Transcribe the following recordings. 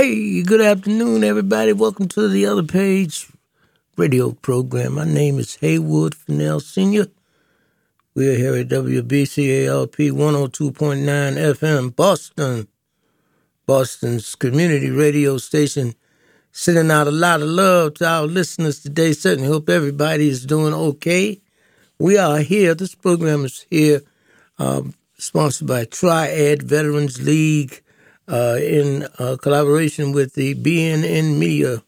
Hey, good afternoon, everybody. Welcome to the Other Page radio program. My name is Haywood Fennell Sr. We are here at WBCALP 102.9 FM, Boston, Boston's community radio station, sending out a lot of love to our listeners today. Certainly hope everybody is doing okay. We are here. This program is here, um, sponsored by Triad Veterans League uh, in uh, collaboration with the BNN Media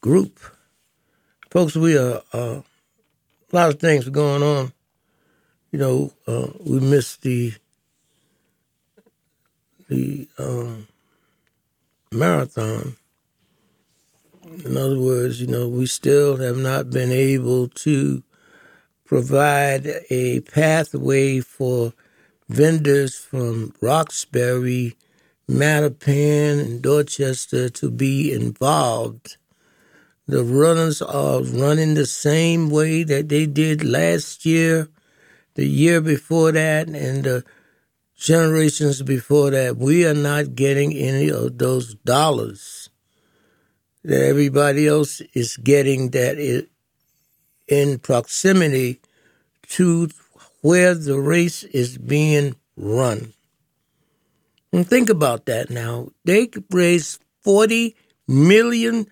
Group. Folks, we are uh, a lot of things going on. You know, uh, we missed the the um, marathon. In other words, you know, we still have not been able to provide a pathway for vendors from Roxbury Mattapan and Dorchester to be involved. The runners are running the same way that they did last year, the year before that, and the generations before that. We are not getting any of those dollars that everybody else is getting that is in proximity to where the race is being run. And think about that now. They raised $40 million.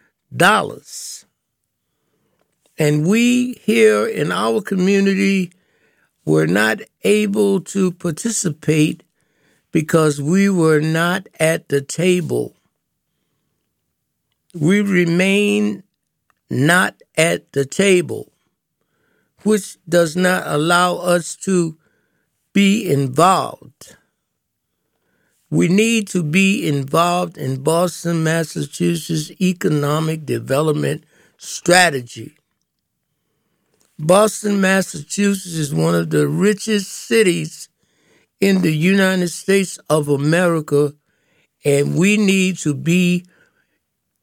And we here in our community were not able to participate because we were not at the table. We remain not at the table, which does not allow us to be involved. We need to be involved in Boston, Massachusetts economic development strategy. Boston, Massachusetts is one of the richest cities in the United States of America, and we need to be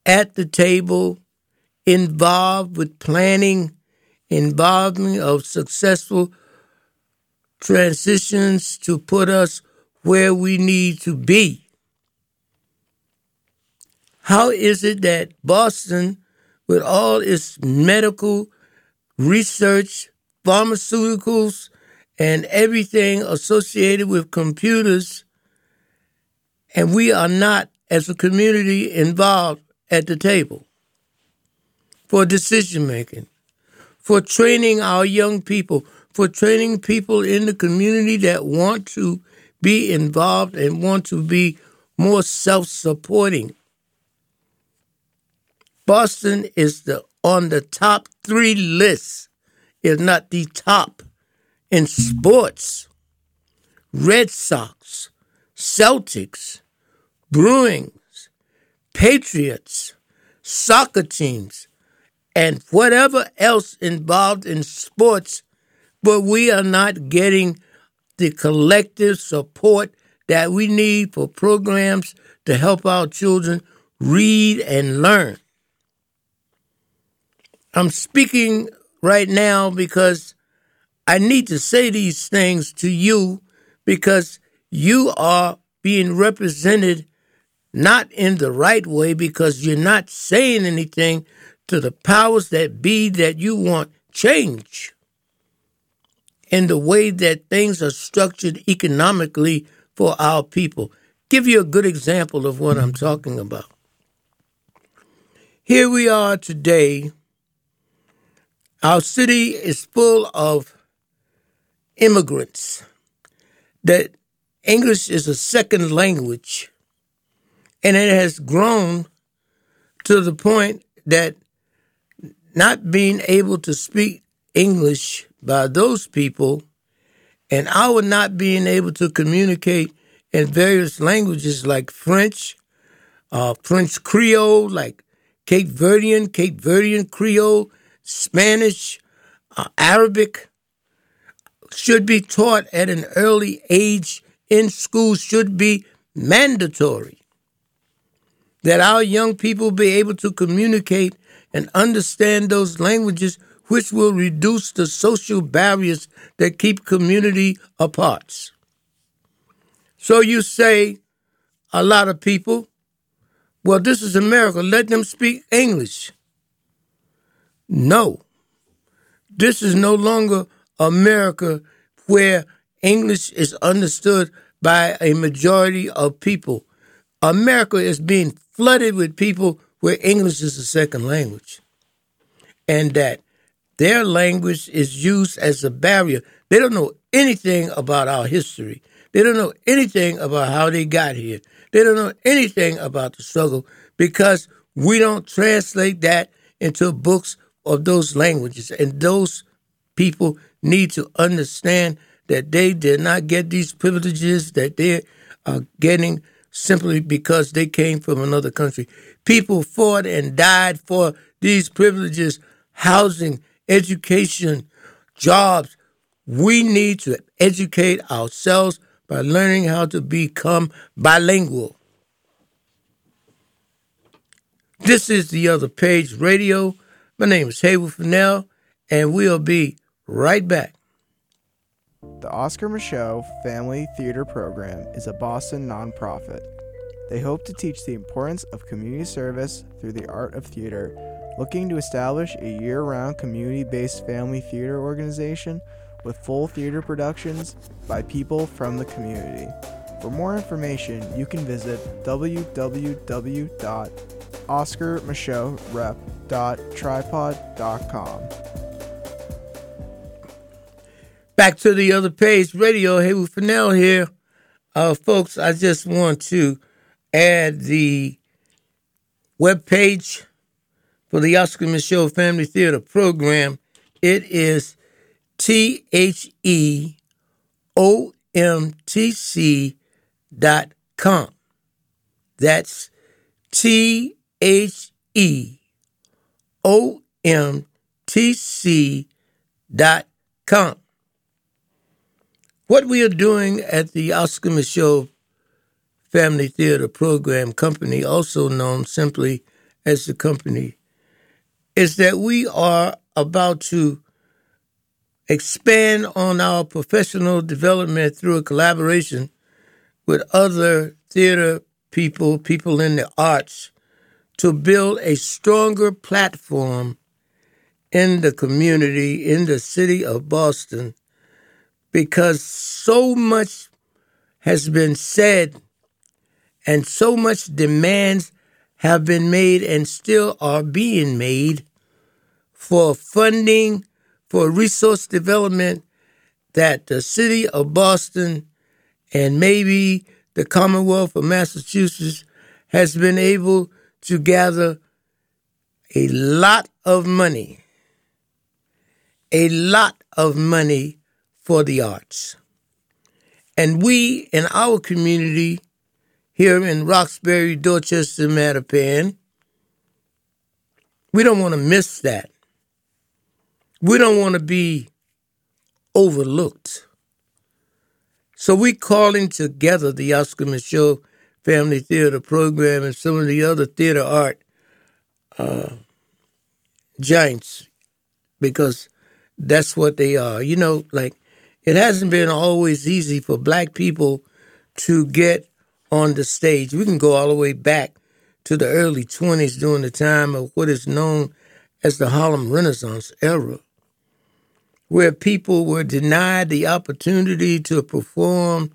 at the table, involved with planning, involvement of successful transitions to put us where we need to be. How is it that Boston, with all its medical research, pharmaceuticals, and everything associated with computers, and we are not, as a community, involved at the table for decision making, for training our young people, for training people in the community that want to be involved and want to be more self supporting. Boston is the on the top three list, if not the top, in sports. Red Sox, Celtics, Bruins, Patriots, soccer teams, and whatever else involved in sports, but we are not getting the collective support that we need for programs to help our children read and learn. I'm speaking right now because I need to say these things to you because you are being represented not in the right way because you're not saying anything to the powers that be that you want change in the way that things are structured economically for our people. Give you a good example of what I'm talking about. Here we are today. Our city is full of immigrants. That English is a second language, and it has grown to the point that not being able to speak English by those people, and our not being able to communicate in various languages like French, uh, French Creole, like Cape Verdean, Cape Verdean Creole, Spanish, uh, Arabic, should be taught at an early age in school, should be mandatory. That our young people be able to communicate and understand those languages which will reduce the social barriers that keep community apart. So you say a lot of people, Well, this is America. Let them speak English. No. This is no longer America where English is understood by a majority of people. America is being flooded with people where English is a second language. And that their language is used as a barrier. They don't know anything about our history. They don't know anything about how they got here. They don't know anything about the struggle because we don't translate that into books of those languages. And those people need to understand that they did not get these privileges that they are getting simply because they came from another country. People fought and died for these privileges, housing, education, jobs. We need to educate ourselves by learning how to become bilingual. This is the other page radio. My name is Haywood Fennell, and we'll be right back. The Oscar Micheaux Family Theater Program is a Boston nonprofit. They hope to teach the importance of community service through the art of theater, looking to establish a year round community based family theater organization with full theater productions by people from the community. For more information, you can visit www.oscarmicheauxrep.tripod.com. Back to the other page, radio. Haywood Fennell here. Uh, folks, I just want to add the web page for the Oscar Micheaux Family Theater program. It is T H E O M T C dot com. That's T H E O M T C dot com. What we are doing at the Oscar Micheaux Family Theater Program Company, also known simply as the company, is that we are about to expand on our professional development through a collaboration with other theater people, people in the arts, to build a stronger platform in the community, in the city of Boston, because so much has been said and so much demands have been made and still are being made for funding for resource development that the city of Boston and maybe the Commonwealth of Massachusetts has been able to gather a lot of money, a lot of money for the arts. And we in our community here in Roxbury, Dorchester, Mattapan, we don't want to miss that. We don't want to be overlooked. So we calling together the Oscar Micheaux Family Theater Program and some of the other theater art uh, giants because that's what they are. You know, like it hasn't been always easy for black people to get on the stage. We can go all the way back to the early 20s during the time of what is known as the Harlem Renaissance era, where people were denied the opportunity to perform,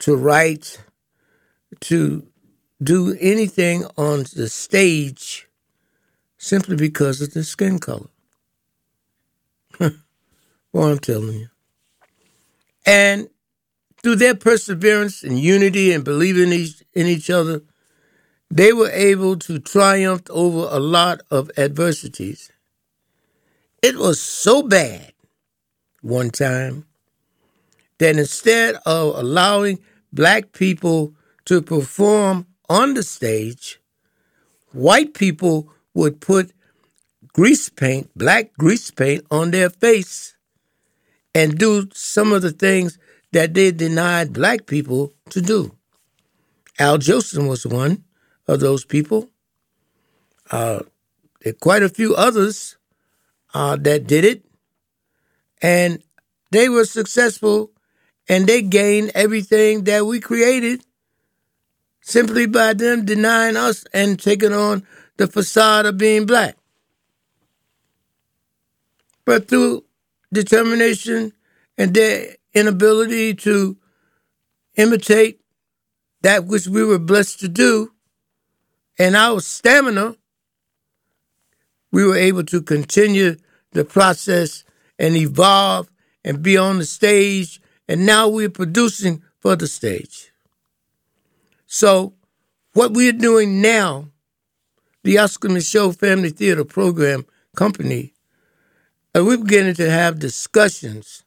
to write, to do anything on the stage simply because of their skin color. well, I'm telling you. And through their perseverance and unity and believing in each other, they were able to triumph over a lot of adversities. It was so bad one time that instead of allowing black people to perform on the stage, white people would put grease paint, black grease paint, on their face and do some of the things that they denied black people to do. Al Jolson was one of those people. Uh, there quite a few others uh, that did it, and they were successful, and they gained everything that we created simply by them denying us and taking on the facade of being black. But through determination and their inability to imitate that which we were blessed to do, and our stamina, we were able to continue the process and evolve and be on the stage. And now we're producing for the stage. So, what we're doing now, the Oscar Micheaux Family Theater Program Company, and we're beginning to have discussions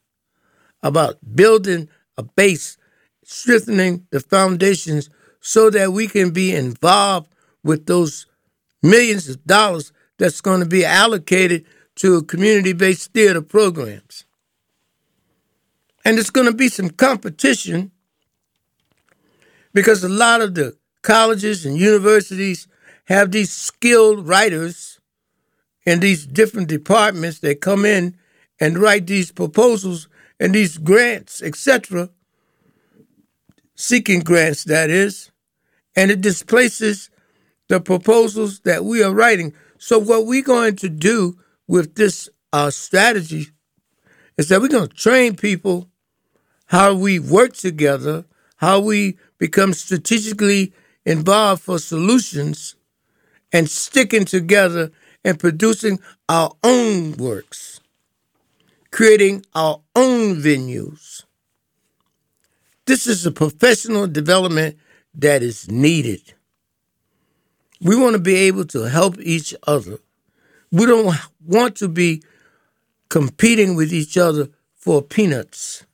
about building a base, strengthening the foundations so that we can be involved with those millions of dollars that's going to be allocated to community based theater programs. And it's going to be some competition because a lot of the colleges and universities have these skilled writers in these different departments that come in and write these proposals and these grants, etc., seeking grants, that is, and it displaces the proposals that we are writing. So, what we're going to do with this uh, strategy is that we're going to train people how we work together, how we become strategically involved for solutions, and sticking together and producing our own works, creating our own venues. This is a professional development that is needed. We want to be able to help each other. We don't want to be competing with each other for peanuts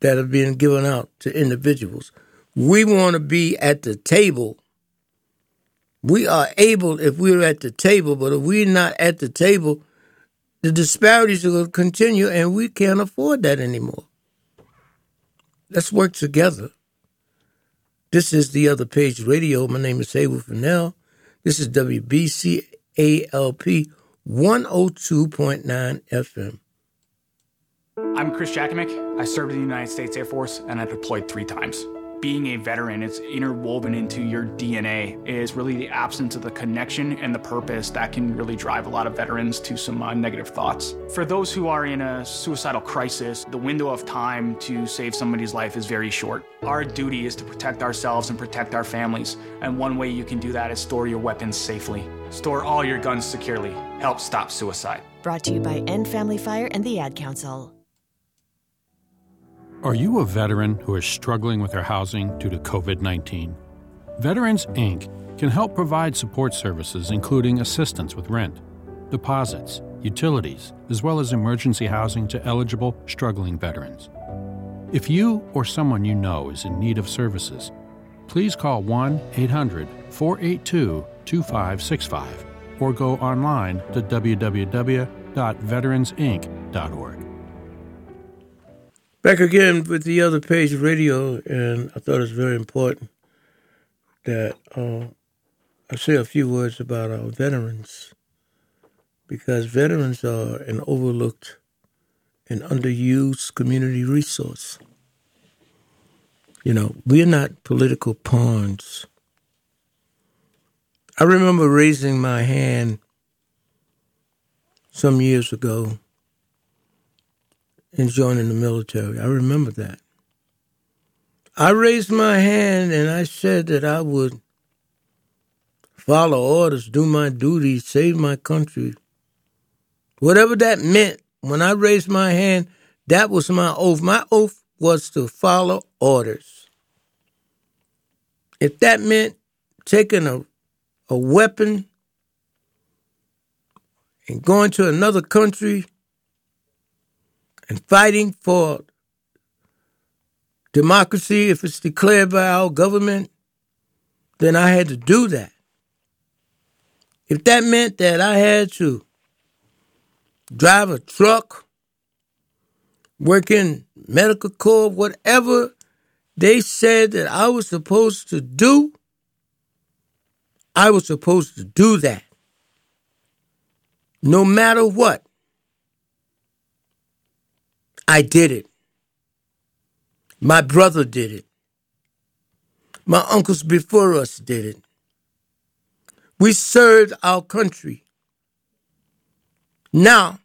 that are being given out to individuals. We want to be at the table. We are able if we're at the table, but if we're not at the table, the disparities to continue and we can't afford that anymore. Let's work together. This is the other page radio. My name is Haywood Fennell. This is WBCALP 102.9 FM. I'm Chris Jakimick. I served in the United States Air Force and I deployed three times being a veteran, it's interwoven into your DNA, is really the absence of the connection and the purpose that can really drive a lot of veterans to some uh, negative thoughts. For those who are in a suicidal crisis, the window of time to save somebody's life is very short. Our duty is to protect ourselves and protect our families, and one way you can do that is store your weapons safely. Store all your guns securely. Help stop suicide. Brought to you by End Family Fire and the Ad Council. Are you a veteran who is struggling with their housing due to COVID 19? Veterans Inc. can help provide support services, including assistance with rent, deposits, utilities, as well as emergency housing to eligible, struggling veterans. If you or someone you know is in need of services, please call 1 800 482 2565 or go online to www.veteransinc.org. Back again with the other page radio, and I thought it was very important that uh, I say a few words about our veterans because veterans are an overlooked and underused community resource. You know, we're not political pawns. I remember raising my hand some years ago in joining the military. I remember that. I raised my hand and I said that I would follow orders, do my duty, save my country. Whatever that meant, when I raised my hand, that was my oath. My oath was to follow orders. If that meant taking a, a weapon and going to another country and fighting for democracy, if it's declared by our government, then I had to do that. If that meant that I had to drive a truck, work in medical corps, whatever they said that I was supposed to do, I was supposed to do that. No matter what. I did it. My brother did it. My uncles before us did it. We served our country. Now,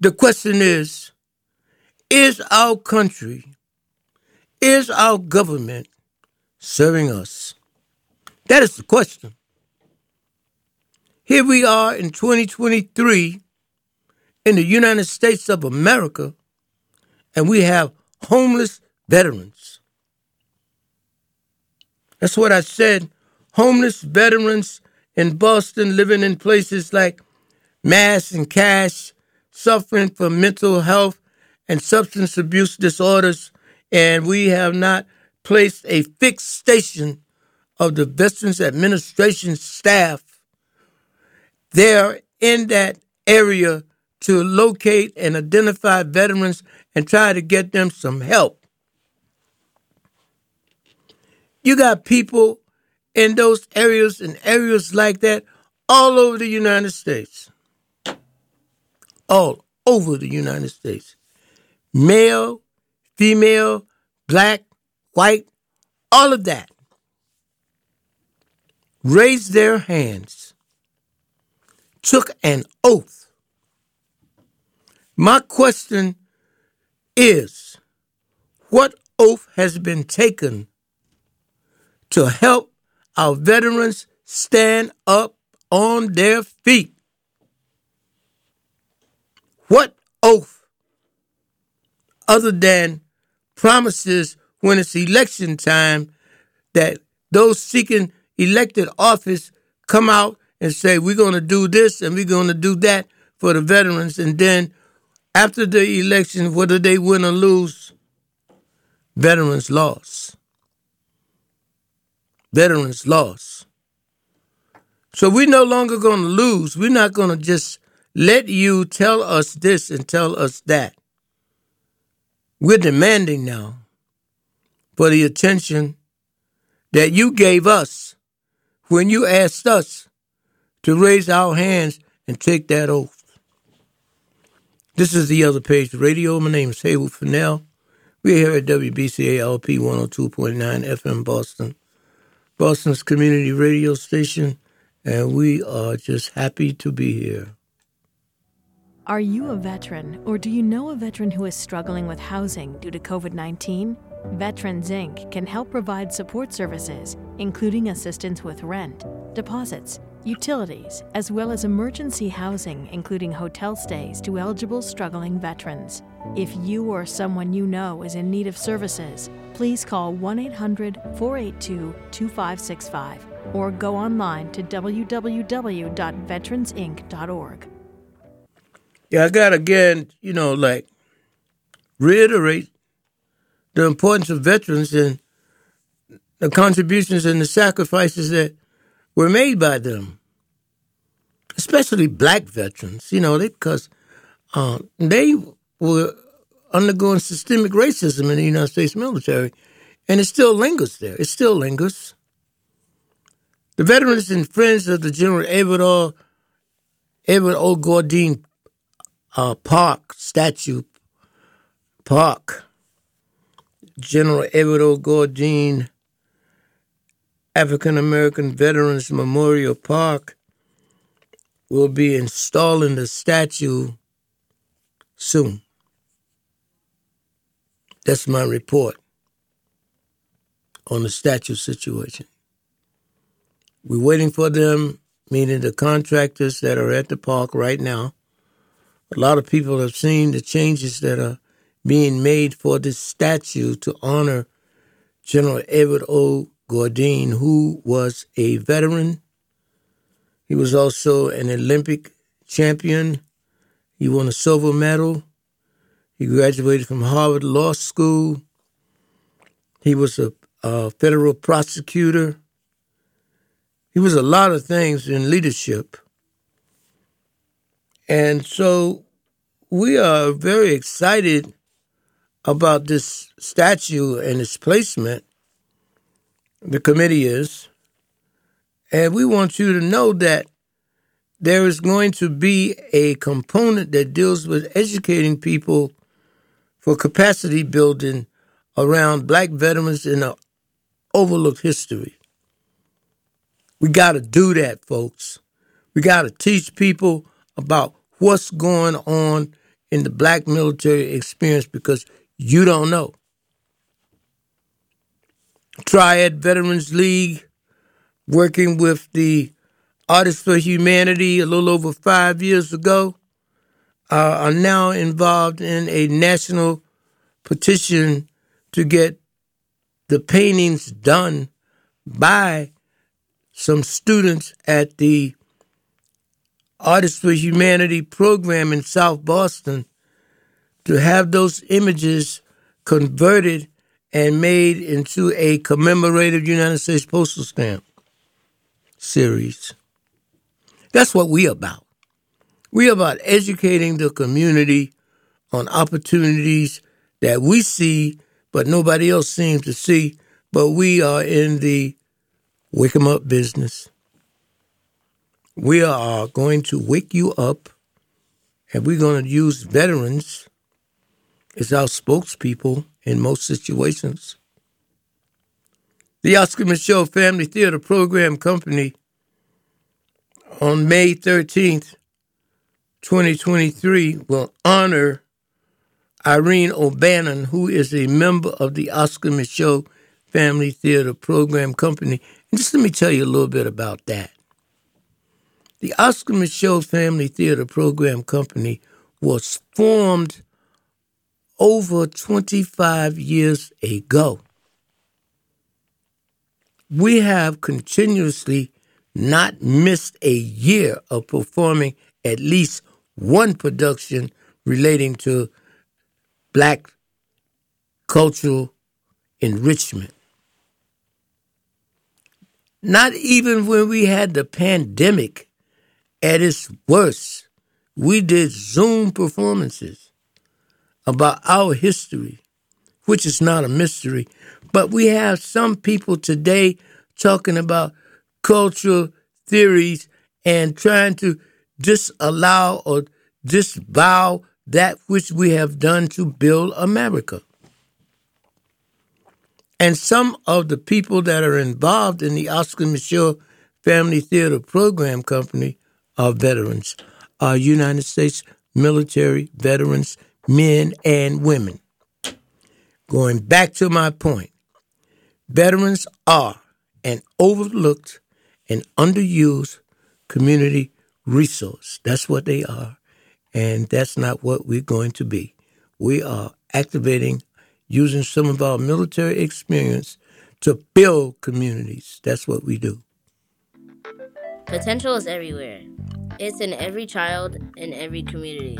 the question is is our country, is our government serving us? That is the question. Here we are in 2023 in the United States of America, and we have homeless veterans. That's what I said. Homeless veterans in Boston living in places like Mass and Cass, suffering from mental health and substance abuse disorders, and we have not placed a fixed station of the Veterans Administration staff there in that area to locate and identify veterans and try to get them some help. You got people in those areas and areas like that all over the United States. All over the United States. Male, female, black, white, all of that. Raised their hands, took an oath. My question is what oath has been taken to help our veterans stand up on their feet? What oath, other than promises when it's election time, that those seeking elected office come out and say, we're going to do this and we're going to do that for the veterans. And then after the election, whether they win or lose, veterans lost. Veterans lost. So we're no longer going to lose. We're not going to just let you tell us this and tell us that. We're demanding now for the attention that you gave us when you asked us to raise our hands and take that oath. This is the other page radio. My name is Haywood Fennell. We're here at WBCALP 102.9 FM Boston, Boston's community radio station, and we are just happy to be here. Are you a veteran or do you know a veteran who is struggling with housing due to COVID 19? Veterans Inc. can help provide support services, including assistance with rent, deposits, utilities, as well as emergency housing, including hotel stays to eligible struggling veterans. If you or someone you know is in need of services, please call 1 800 482 2565 or go online to www.veteransinc.org. Yeah, I got again, you know, like reiterate the importance of veterans and the contributions and the sacrifices that were made by them, especially black veterans. You know, they, because uh, they were undergoing systemic racism in the United States military, and it still lingers there. It still lingers. The veterans and friends of the General Edward O. Edward O. Gourdin uh, Park statue, Park, General Edward O. Gourdin African American Veterans Memorial Park will be installing the statue soon. That's my report on the statue situation. We're waiting for them, meaning the contractors that are at the park right now, a lot of people have seen the changes that are being made for this statue to honor General Edward O. Gourdin, who was a veteran. He was also an Olympic champion. He won a silver medal. He graduated from Harvard Law School. He was a, a federal prosecutor. He was a lot of things in leadership. And so we are very excited about this statue and its placement. The committee is. And we want you to know that there is going to be a component that deals with educating people for capacity building around black veterans in an overlooked history. We got to do that, folks. We got to teach people about what's going on in the black military experience because you don't know. Triad Veterans League, working with the Artists for Humanity a little over five years ago, uh, are now involved in a national petition to get the paintings done by some students at the Artists for Humanity program in South Boston to have those images converted and made into a commemorative United States postal stamp series. That's what we about. We about educating the community on opportunities that we see, but nobody else seems to see. But we are in the wake wake 'em up business. We are going to wake you up, and we're going to use veterans as our spokespeople in most situations. The Oscar Micheaux Family Theater Program Company on May 13th, 2023, will honor Irene O'Bannon, who is a member of the Oscar Micheaux Family Theater Program Company. And just let me tell you a little bit about that. The Oscar Micheaux Family Theater Program Company was formed over 25 years ago. We have continuously not missed a year of performing at least one production relating to black cultural enrichment. Not even when we had the pandemic at its worst, we did Zoom performances about our history, which is not a mystery. But we have some people today talking about cultural theories and trying to disallow or disavow that which we have done to build America. And some of the people that are involved in the Oscar Micheaux Family Theater Program Company are veterans, are United States military veterans, men and women. Going back to my point, veterans are an overlooked and underused community resource. That's what they are. And that's not what we're going to be. We are activating using some of our military experience to build communities. That's what we do. Potential is everywhere. It's in every child in every community.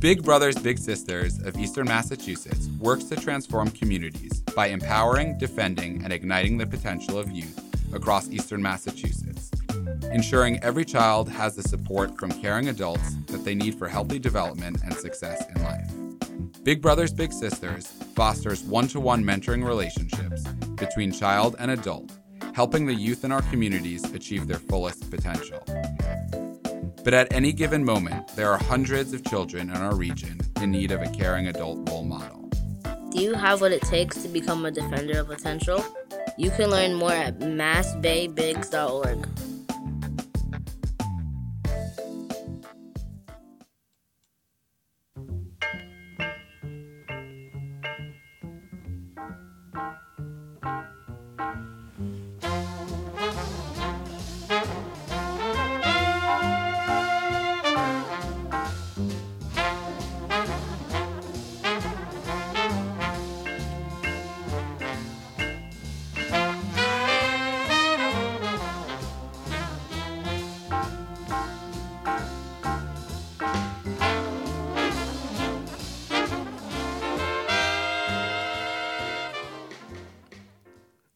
Big Brothers Big Sisters of Eastern Massachusetts works to transform communities by empowering, defending, and igniting the potential of youth across Eastern Massachusetts, ensuring every child has the support from caring adults that they need for healthy development and success in life. Big Brothers Big Sisters fosters one to one mentoring relationships between child and adult, helping the youth in our communities achieve their fullest potential. But at any given moment, there are hundreds of children in our region in need of a caring adult role model. Do you have what it takes to become a defender of potential? You can learn more at massbaybigs.org.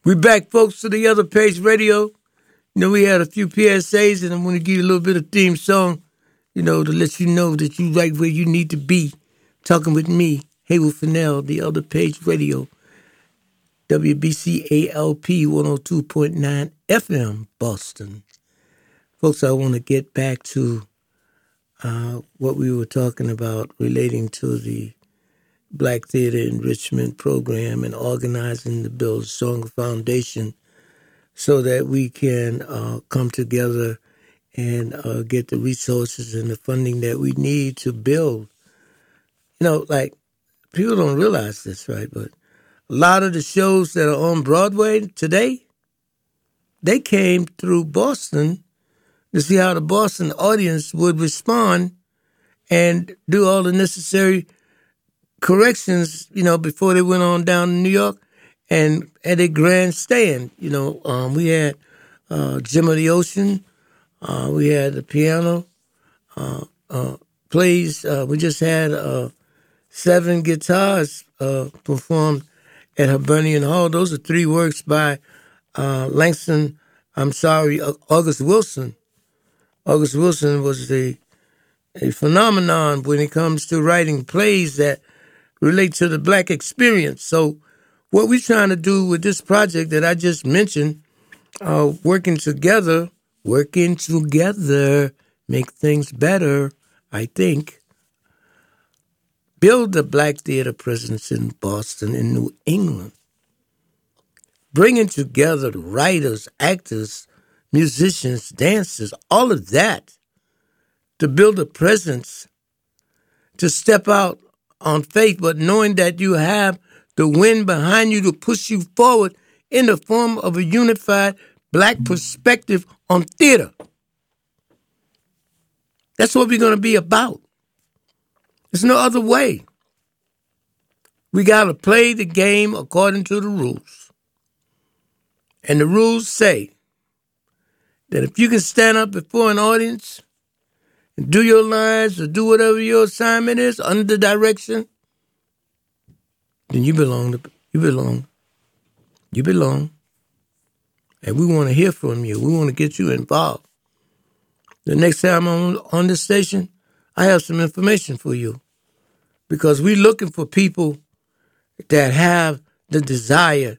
We back, folks, to the other page radio. You know, we had a few PSAs, and I'm going to give you a little bit of theme song, you know, to let you know that you right where you need to be. Talking with me, Haywood Fennell, the other page radio, WBCALP 102.9 FM, Boston. Folks, I want to get back to uh, what we were talking about relating to the Black Theater Enrichment Program and organizing to build a stronger foundation so that we can uh, come together and uh, get the resources and the funding that we need to build. You know, like people don't realize this, right? But a lot of the shows that are on Broadway today, they came through Boston to see how the Boston audience would respond and do all the necessary corrections, you know, before they went on down to New York and at a grandstand. You know, um, we had uh, Gem of the Ocean, uh, we had the piano uh, uh plays. Uh, we just had uh, seven guitars performed at Hibernian Hall. Those are three works by Langston. I'm sorry, August Wilson. August Wilson was the a phenomenon when it comes to writing plays that relate to the black experience. So, what we're trying to do with this project that I just mentioned, uh, working together, working together, make things better, I think. Build a black theater presence in Boston and New England. Bringing together writers, actors, musicians, dancers, all of that to build a presence, to step out on faith, but knowing that you have the wind behind you to push you forward in the form of a unified black perspective on theater. That's what we're going to be about. There's no other way. We got to play the game according to the rules. And the rules say that if you can stand up before an audience do your lines or do whatever your assignment is under direction, then you belong to you belong. You belong. And we want to hear from you. We want to get you involved. The next time I'm on, on this station, I have some information for you. Because we're looking for people that have the desire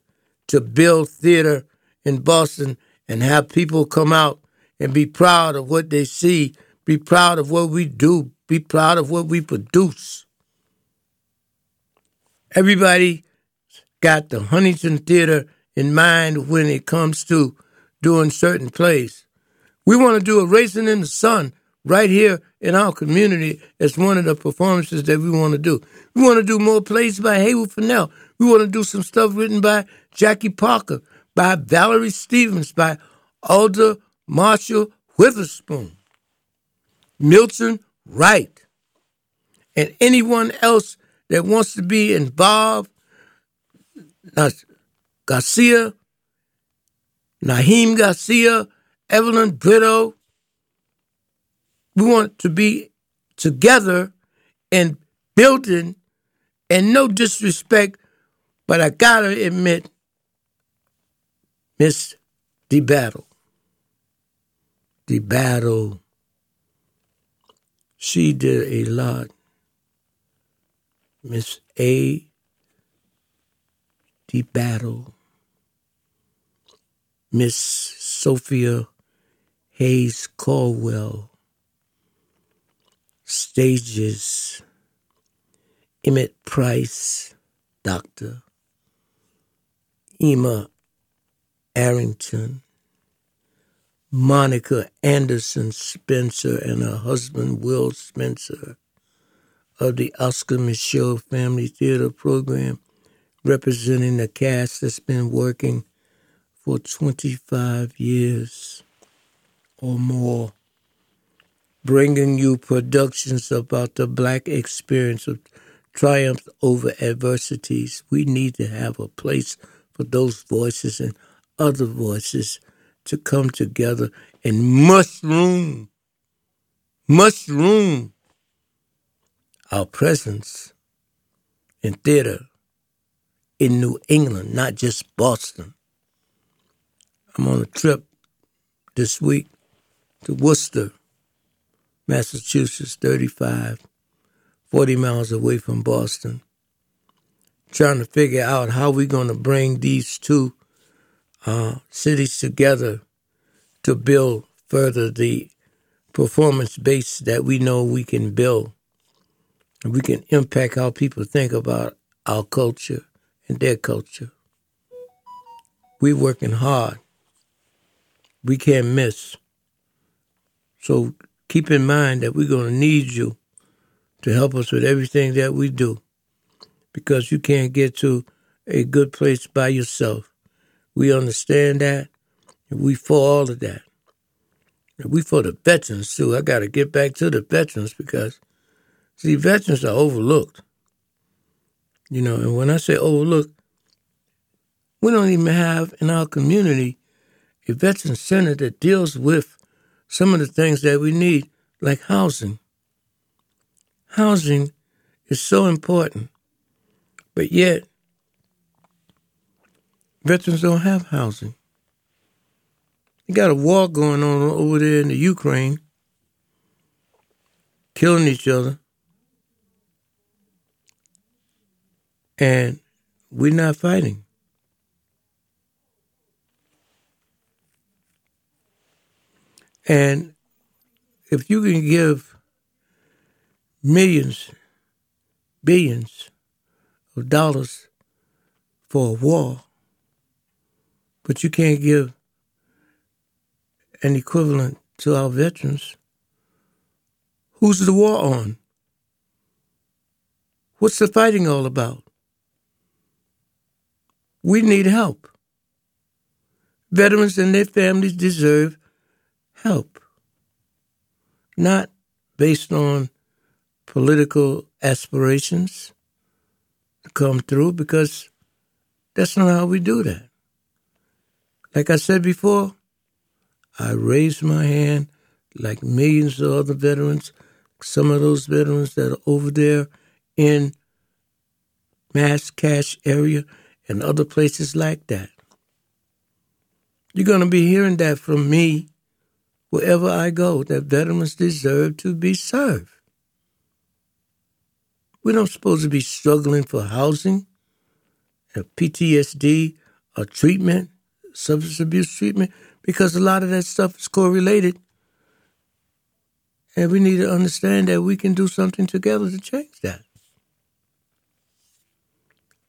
to build theater in Boston and have people come out and be proud of what they see be proud of what we do. Be proud of what we produce. Everybody got the Huntington Theater in mind when it comes to doing certain plays. We want to do a Raisin in the Sun right here in our community as one of the performances that we want to do. We want to do more plays by Haywood Fennell. We want to do some stuff written by Jackie Parker, by Valerie Stevens, by Alder Marshall Witherspoon. Milton Wright, and anyone else that wants to be involved, Garcia, Naheem Garcia, Evelyn Brito. We want to be together and building, and no disrespect, but I gotta admit, Miss the battle. The battle she did a lot. Miss A. D. Battle, Miss Sophia Hayes Caldwell, Stages, Emmett Price, Doctor, Emma Arrington, Monica Anderson Spencer and her husband Will Spencer of the Oscar Micheaux Family Theater Program, representing the cast that's been working for 25 years or more, bringing you productions about the black experience of triumph over adversities. We need to have a place for those voices and other voices to come together and mushroom, mushroom our presence in theater in New England, not just Boston. I'm on a trip this week to Worcester, Massachusetts, 35, 40 miles away from Boston, trying to figure out how we're going to bring these two uh, cities together to build further the performance base that we know we can build we can impact how people think about our culture and their culture. We're working hard. We can't miss. So keep in mind that we're going to need you to help us with everything that we do because you can't get to a good place by yourself. We understand that. And we for all of that. And we for the veterans too. I got to get back to the veterans because, see, veterans are overlooked. You know, and when I say overlooked, we don't even have in our community a veteran center that deals with some of the things that we need, like housing. Housing is so important, but yet veterans don't have housing. You got a war going on over there in the Ukraine, killing each other. And we're not fighting. And if you can give millions, billions of dollars for a war, but you can't give an equivalent to our veterans, who's the war on? What's the fighting all about? We need help. Veterans and their families deserve help, not based on political aspirations to come through, because that's not how we do that. Like I said before, I raised my hand like millions of other veterans, some of those veterans that are over there in Mass Cass area and other places like that. You're going to be hearing that from me wherever I go, that veterans deserve to be served. We're not supposed to be struggling for housing, PTSD, or treatment, substance abuse treatment because a lot of that stuff is correlated. And we need to understand that we can do something together to change that.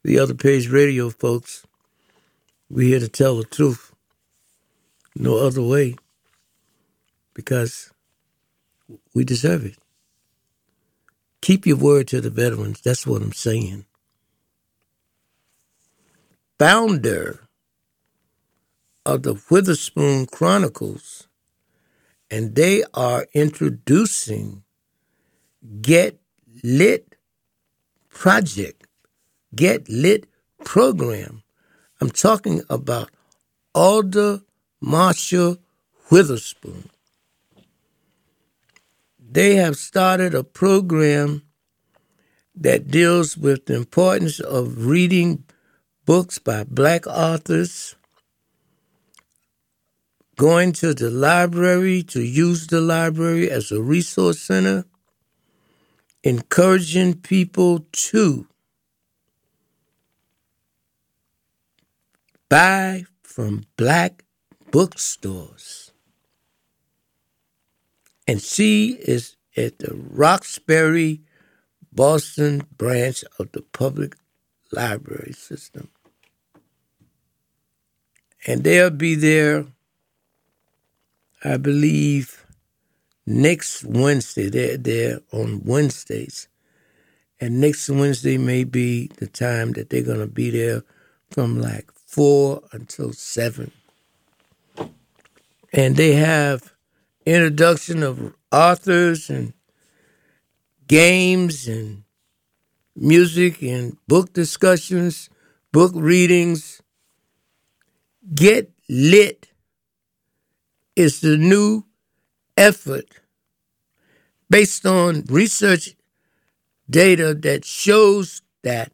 The other page radio folks, we're here to tell the truth. No other way. Because we deserve it. Keep your word to the veterans. That's what I'm saying. Founder of the Witherspoon Chronicles, and they are introducing Get Lit Project, Get Lit program. I'm talking about Alder Marshall Witherspoon. They have started a program that deals with the importance of reading books by black authors going to the library to use the library as a resource center, encouraging people to buy from black bookstores. And she is at the Roxbury, Boston branch of the public library system. And they'll be there I believe, next Wednesday. They're there on Wednesdays. And next Wednesday may be the time that they're going to be there from like 4 until 7. And they have introduction of authors and games and music and book discussions, book readings. Get lit is the new effort based on research data that shows that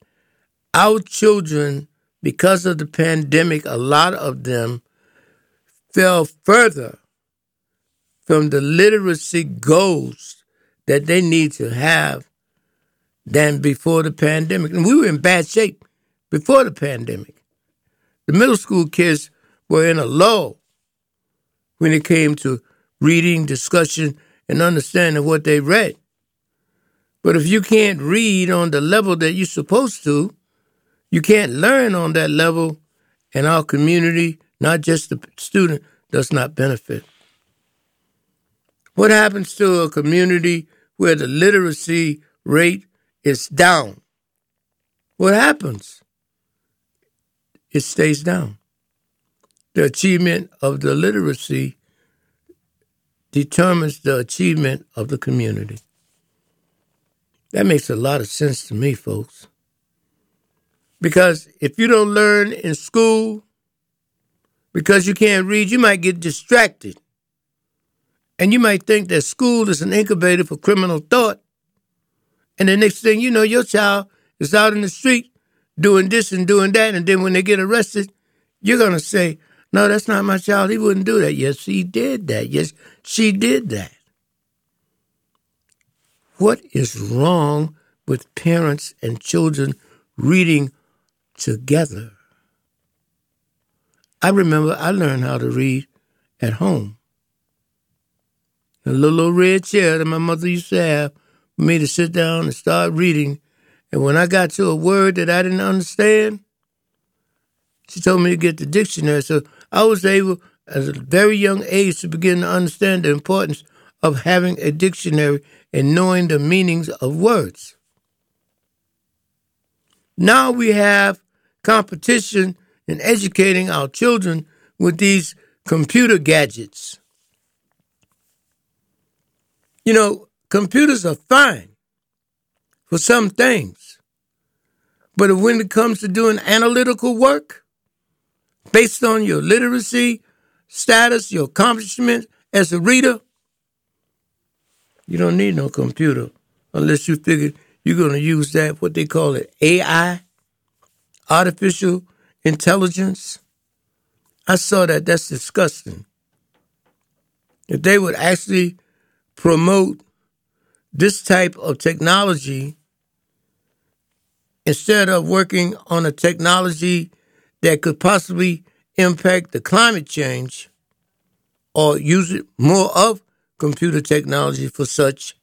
our children, because of the pandemic, a lot of them fell further from the literacy goals that they need to have than before the pandemic. And we were in bad shape before the pandemic. The middle school kids were in a low when it came to reading, discussion, and understanding what they read. But if you can't read on the level that you're supposed to, you can't learn on that level, and our community, not just the student, does not benefit. What happens to a community where the literacy rate is down? What happens? It stays down. The achievement of the literacy determines the achievement of the community. That makes a lot of sense to me, folks. Because if you don't learn in school, because you can't read, you might get distracted. And you might think that school is an incubator for criminal thought. And the next thing you know, your child is out in the street doing this and doing that. And then when they get arrested, you're going to say, No, that's not my child. He wouldn't do that. Yes, he did that. Yes, she did that. What is wrong with parents and children reading together? I remember I learned how to read at home. A little old red chair that my mother used to have for me to sit down and start reading. And when I got to a word that I didn't understand, she told me to get the dictionary. So I was able, at a very young age, to begin to understand the importance of having a dictionary and knowing the meanings of words. Now we have competition in educating our children with these computer gadgets. You know, computers are fine for some things, but when it comes to doing analytical work based on your literacy status, your accomplishments as a reader, you don't need no computer unless you figure you're going to use that, what they call it, AI, artificial intelligence. I saw that. That's disgusting. If they would actually promote this type of technology instead of working on a technology that could possibly impact the climate change or use it more of computer technology for such.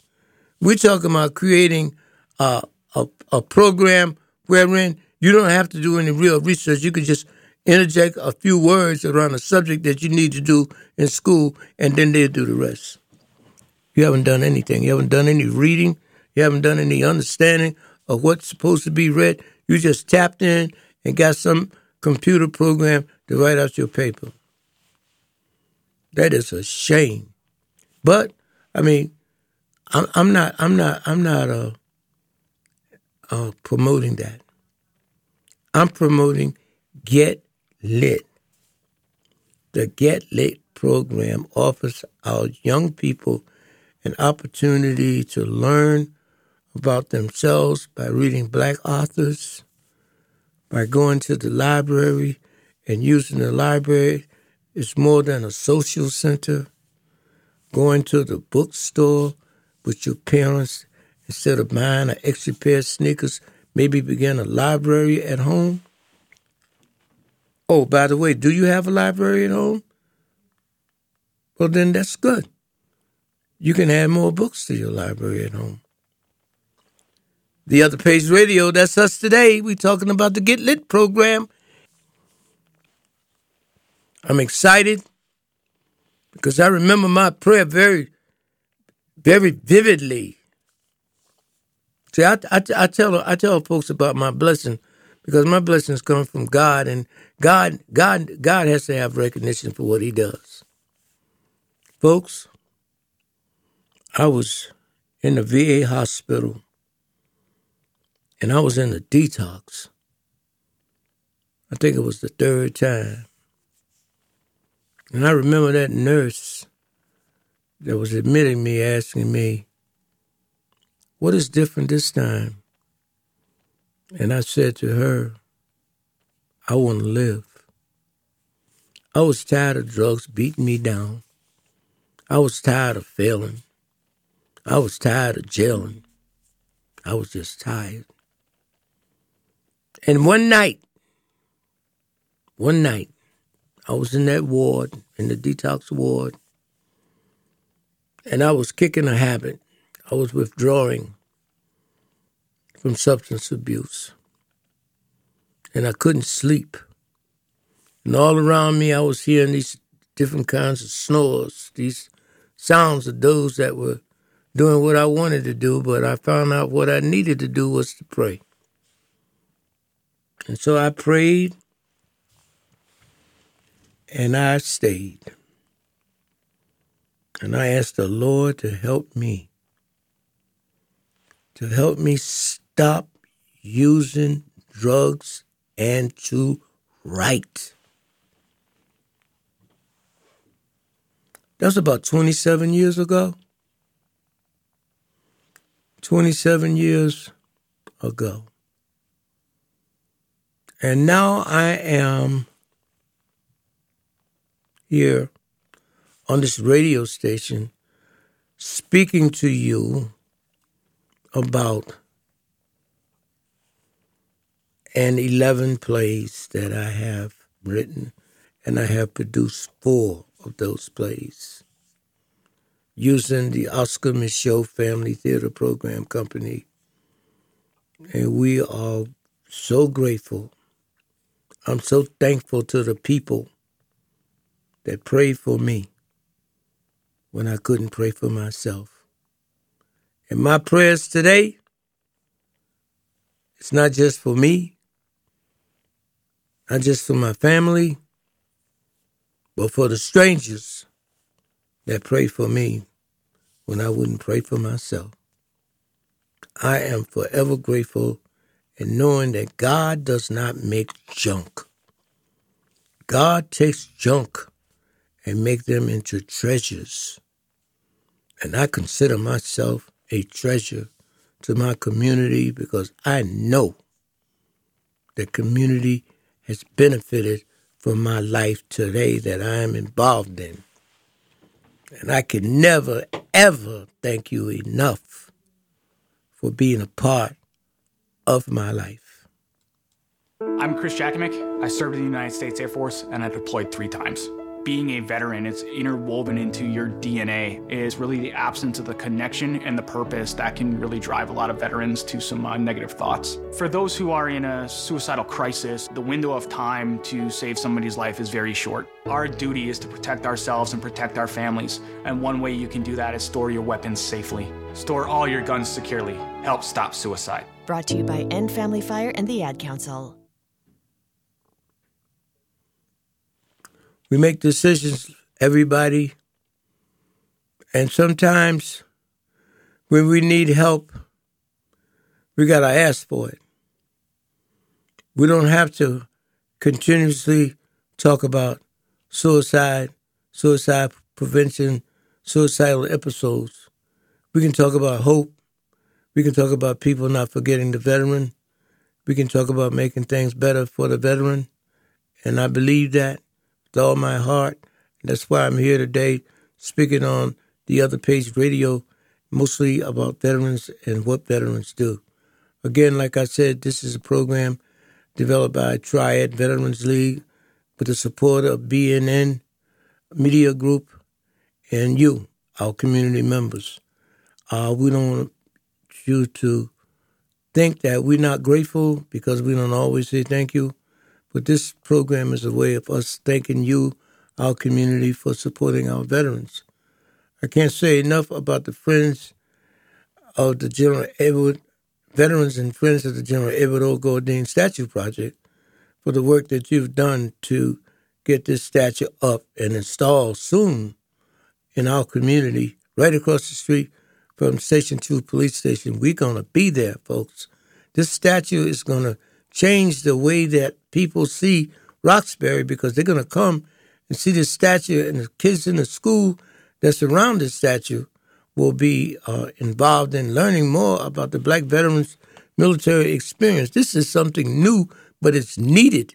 We're talking about creating a, a, program wherein you don't have to do any real research. You can just interject a few words around a subject that you need to do in school, and then they'll do the rest. You haven't done anything. You haven't done any reading. You haven't done any understanding of what's supposed to be read. You just tapped in and got some computer program to write out your paper. That is a shame. But I mean, I'm, I'm not. I'm not. I'm not uh, uh, promoting that. I'm promoting Get Lit. The Get Lit program offers our young people an opportunity to learn about themselves by reading black authors, by going to the library and using the library. It's more than a social center. Going to the bookstore with your parents instead of buying an extra pair of sneakers, maybe begin a library at home. Oh, by the way, do you have a library at home? Well, then that's good you can add more books to your library at home. The other page radio, that's us today. We're talking about the Get Lit program. I'm excited because I remember my prayer very, very vividly. See, I, I, I tell I tell folks about my blessing because my blessings come from God, and God God God has to have recognition for what He does. Folks, I was in the VA hospital and I was in a detox. I think it was the third time. And I remember that nurse that was admitting me asking me, What is different this time? And I said to her, I want to live. I was tired of drugs beating me down. I was tired of failing. I was tired of jailing. I was just tired. And one night, one night, I was in that ward, in the detox ward, and I was kicking a habit. I was withdrawing. from substance abuse. And I couldn't sleep. And all around me, I was hearing these different kinds of snores, these sounds of those that were doing what I wanted to do, but I found out what I needed to do was to pray. And so I prayed and I stayed. And I asked the Lord to help me, to help me stop using drugs and to write. That was about 27 years ago. 27 years ago. And now I am here on this radio station speaking to you about an 11 plays that I have written, and I have produced four of those plays using the Oscar Micheaux Family Theater Program Company. And we are so grateful. I'm so thankful to the people that prayed for me when I couldn't pray for myself. And my prayers today, it's not just for me, not just for my family, but for the strangers that pray for me when I wouldn't pray for myself. I am forever grateful in knowing that God does not make junk. God takes junk and make them into treasures. And I consider myself a treasure to my community because I know the community has benefited from my life today that I am involved in. And I can never, ever thank you enough for being a part of my life. I'm Chris Jakimick. I served in the United States Air Force and I deployed three times being a veteran, it's interwoven into your DNA, is really the absence of the connection and the purpose that can really drive a lot of veterans to some uh, negative thoughts. For those who are in a suicidal crisis, the window of time to save somebody's life is very short. Our duty is to protect ourselves and protect our families, and one way you can do that is store your weapons safely. Store all your guns securely. Help stop suicide. Brought to you by End Family Fire and the Ad Council. We make decisions, everybody. And sometimes when we need help, we got to ask for it. We don't have to continuously talk about suicide, suicide prevention, suicidal episodes. We can talk about hope. We can talk about people not forgetting the veteran. We can talk about making things better for the veteran. And I believe that with all my heart. That's why I'm here today speaking on the other page radio, mostly about veterans and what veterans do. Again, like I said, this is a program developed by Triad Veterans League with the support of BNN Media Group and you, our community members. Uh, we don't want you to think that we're not grateful because we don't always say thank you. But this program is a way of us thanking you, our community, for supporting our veterans. I can't say enough about the friends of the General Edward, veterans and friends of the General Edward O. Gourdin Statue Project for the work that you've done to get this statue up and installed soon in our community, right across the street from Station 2 Police Station. We're going to be there, folks. This statue is going to change the way that people see Roxbury because they're going to come and see this statue, and the kids in the school that surround this statue will be uh, involved in learning more about the black veterans' military experience. This is something new, but it's needed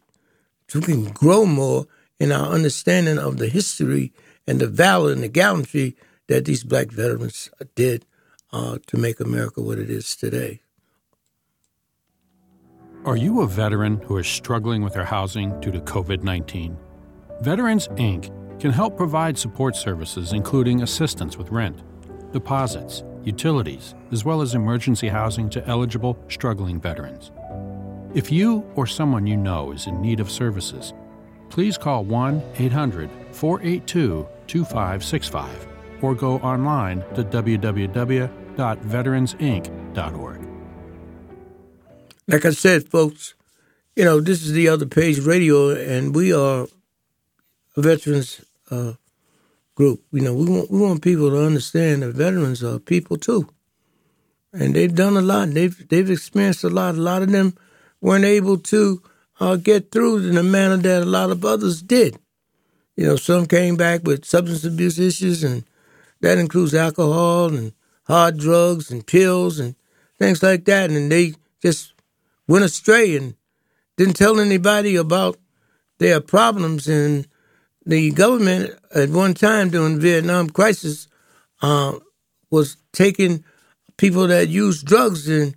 so we can grow more in our understanding of the history and the valor and the gallantry that these black veterans did uh, to make America what it is today. Are you a veteran who is struggling with their housing due to COVID 19? Veterans Inc. can help provide support services, including assistance with rent, deposits, utilities, as well as emergency housing to eligible, struggling veterans. If you or someone you know is in need of services, please call 1 800 482 2565 or go online to www.veteransinc.org. Like I said, folks, you know, this is the other page radio, and we are a veterans uh, group. You know, we want we want people to understand that veterans are people too, and they've done a lot. They've they've experienced a lot. A lot of them weren't able to uh, get through in the manner that a lot of others did. You know, some came back with substance abuse issues, and that includes alcohol and hard drugs and pills and things like that. And they just went astray and didn't tell anybody about their problems. And the government at one time during the Vietnam crisis uh, was taking people that used drugs and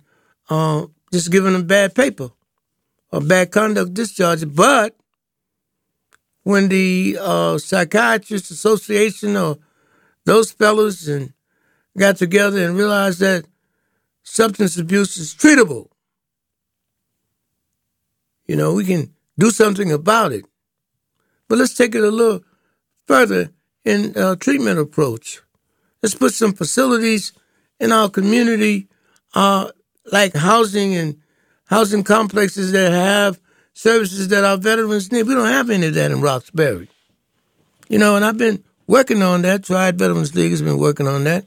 uh, just giving them bad paper or bad conduct discharge. But when the uh, Psychiatrists Association or those fellows and got together and realized that substance abuse is treatable, you know, we can do something about it. But let's take it a little further in a treatment approach. Let's put some facilities in our community, uh, like housing and housing complexes that have services that our veterans need. We don't have any of that in Roxbury. You know, and I've been working on that. Triad Veterans League has been working on that.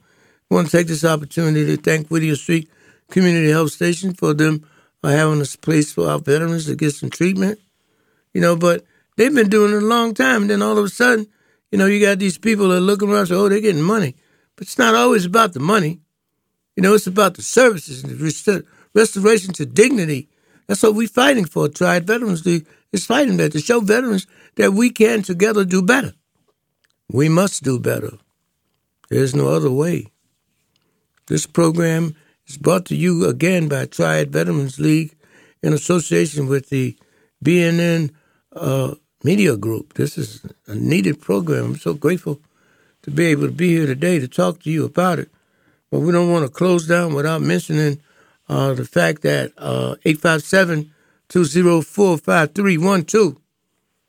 I want to take this opportunity to thank Whittier Street Community Health Station for them uh, having a place for our veterans to get some treatment. You know, but they've been doing it a long time. And then all of a sudden, you know, you got these people that are looking around say, oh, they're getting money. But it's not always about the money. You know, it's about the services and the restoration to dignity. That's what we're fighting for. Triad Veterans League is fighting that to show veterans that we can together do better. We must do better. There's no other way. This program is brought to you again by Triad Veterans League in association with the BNN uh, Media Group. This is a needed program. I'm so grateful to be able to be here today to talk to you about it. But we don't want to close down without mentioning uh, the fact that uh, 857 204 5312,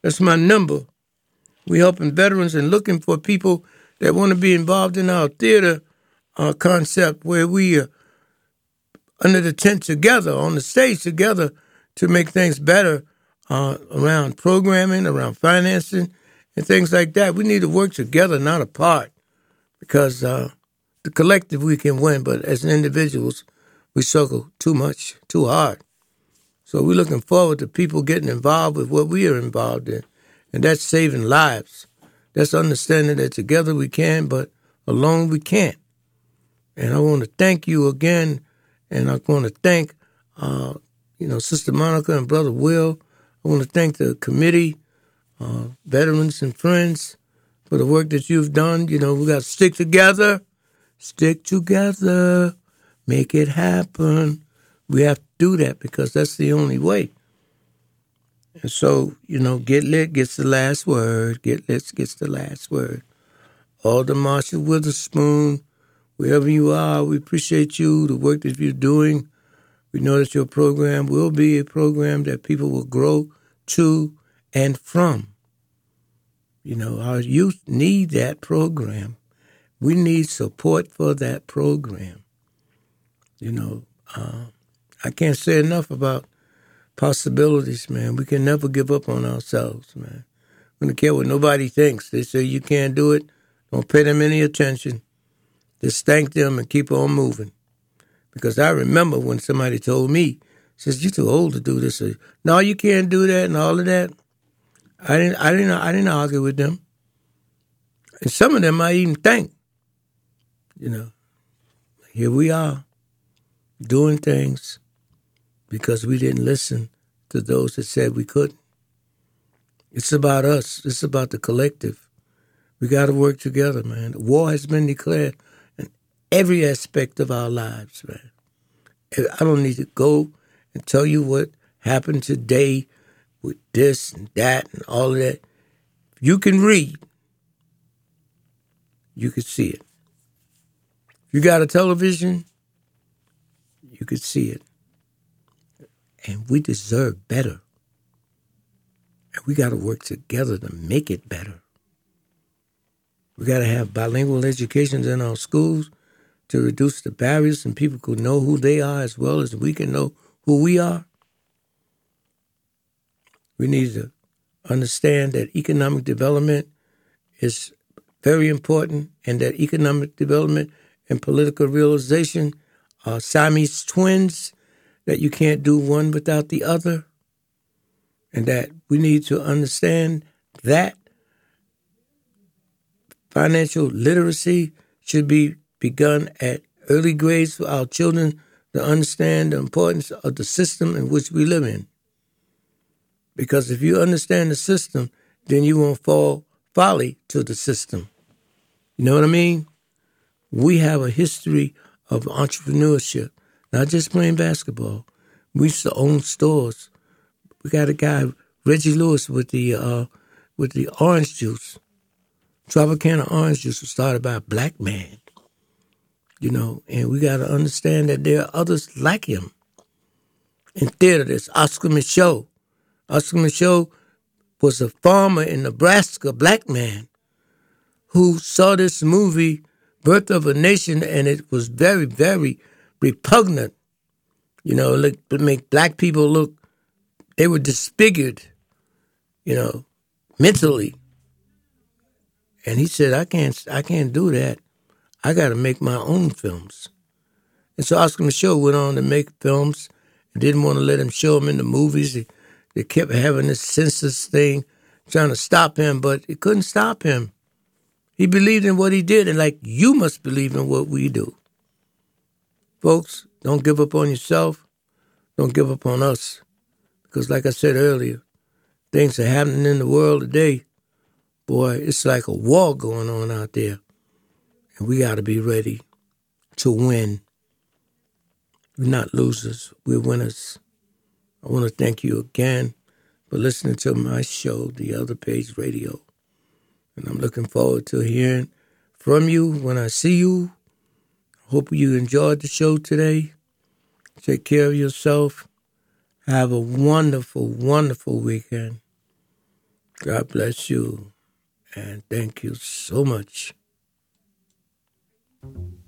that's my number. We're helping veterans and looking for people that want to be involved in our theater uh, concept where we are under the tent together, on the stage together to make things better uh, around programming, around financing, and things like that. We need to work together, not apart, because uh, the collective we can win, but as individuals, we struggle too much, too hard. So we're looking forward to people getting involved with what we are involved in, and that's saving lives. That's understanding that together we can, but alone we can't. And I want to thank you again, and I want to thank, uh, you know, Sister Monica and Brother Will. I want to thank the committee, uh, veterans and friends, for the work that you've done. You know, we got to stick together, stick together, make it happen. We have to do that because that's the only way. And so, you know, Get Lit gets the last word. Get Lit gets the last word. Alder Marshall Witherspoon, wherever you are, we appreciate you, the work that you're doing. We know that your program will be a program that people will grow to and from. You know, our youth need that program. We need support for that program. You know, uh, I can't say enough about possibilities, man. We can never give up on ourselves, man. We don't care what nobody thinks. They say you can't do it. Don't pay them any attention. Just thank them and keep on moving. Because I remember when somebody told me, says, You're too old to do this. no, you can't do that and all of that. I didn't I didn't I didn't argue with them. And some of them I even thank. You know. Here we are doing things because we didn't listen to those that said we couldn't. It's about us. It's about the collective. We got to work together, man. War has been declared every aspect of our lives, man. I don't need to go and tell you what happened today with this and that and all of that. If you can read, you can see it. If you got a television, you can see it. And we deserve better. And we got to work together to make it better. We got to have bilingual educations in our schools to reduce the barriers and people could know who they are as well as we can know who we are. We need to understand that economic development is very important and that economic development and political realization are Siamese twins, that you can't do one without the other, and that we need to understand that financial literacy should be begun at early grades for our children to understand the importance of the system in which we live in. Because if you understand the system, then you won't fall folly to the system. You know what I mean? We have a history of entrepreneurship, not just playing basketball. We used to own stores. We got a guy, Reggie Lewis, with the uh, with the orange juice. Tropicana orange juice was started by a black man. You know, and we got to understand that there are others like him. In theater, there's Oscar Micheaux. Oscar Micheaux was a farmer in Nebraska, black man, who saw this movie, Birth of a Nation, and it was very, very repugnant. You know, look, make black people look, they were disfigured, you know, mentally. And he said, I can't, I can't do that. I got to make my own films. And so Oscar Micheaux went on to make films and didn't want to let him show them in the movies. They, they kept having this census thing trying to stop him, but it couldn't stop him. He believed in what he did, and like you must believe in what we do. Folks, don't give up on yourself. Don't give up on us. Because, like I said earlier, things are happening in the world today. Boy, it's like a war going on out there. And we got to be ready to win. We're not losers, we're winners. I want to thank you again for listening to my show, The Other Page Radio. And I'm looking forward to hearing from you when I see you. Hope you enjoyed the show today. Take care of yourself. Have a wonderful, wonderful weekend. God bless you. And thank you so much. Thank you.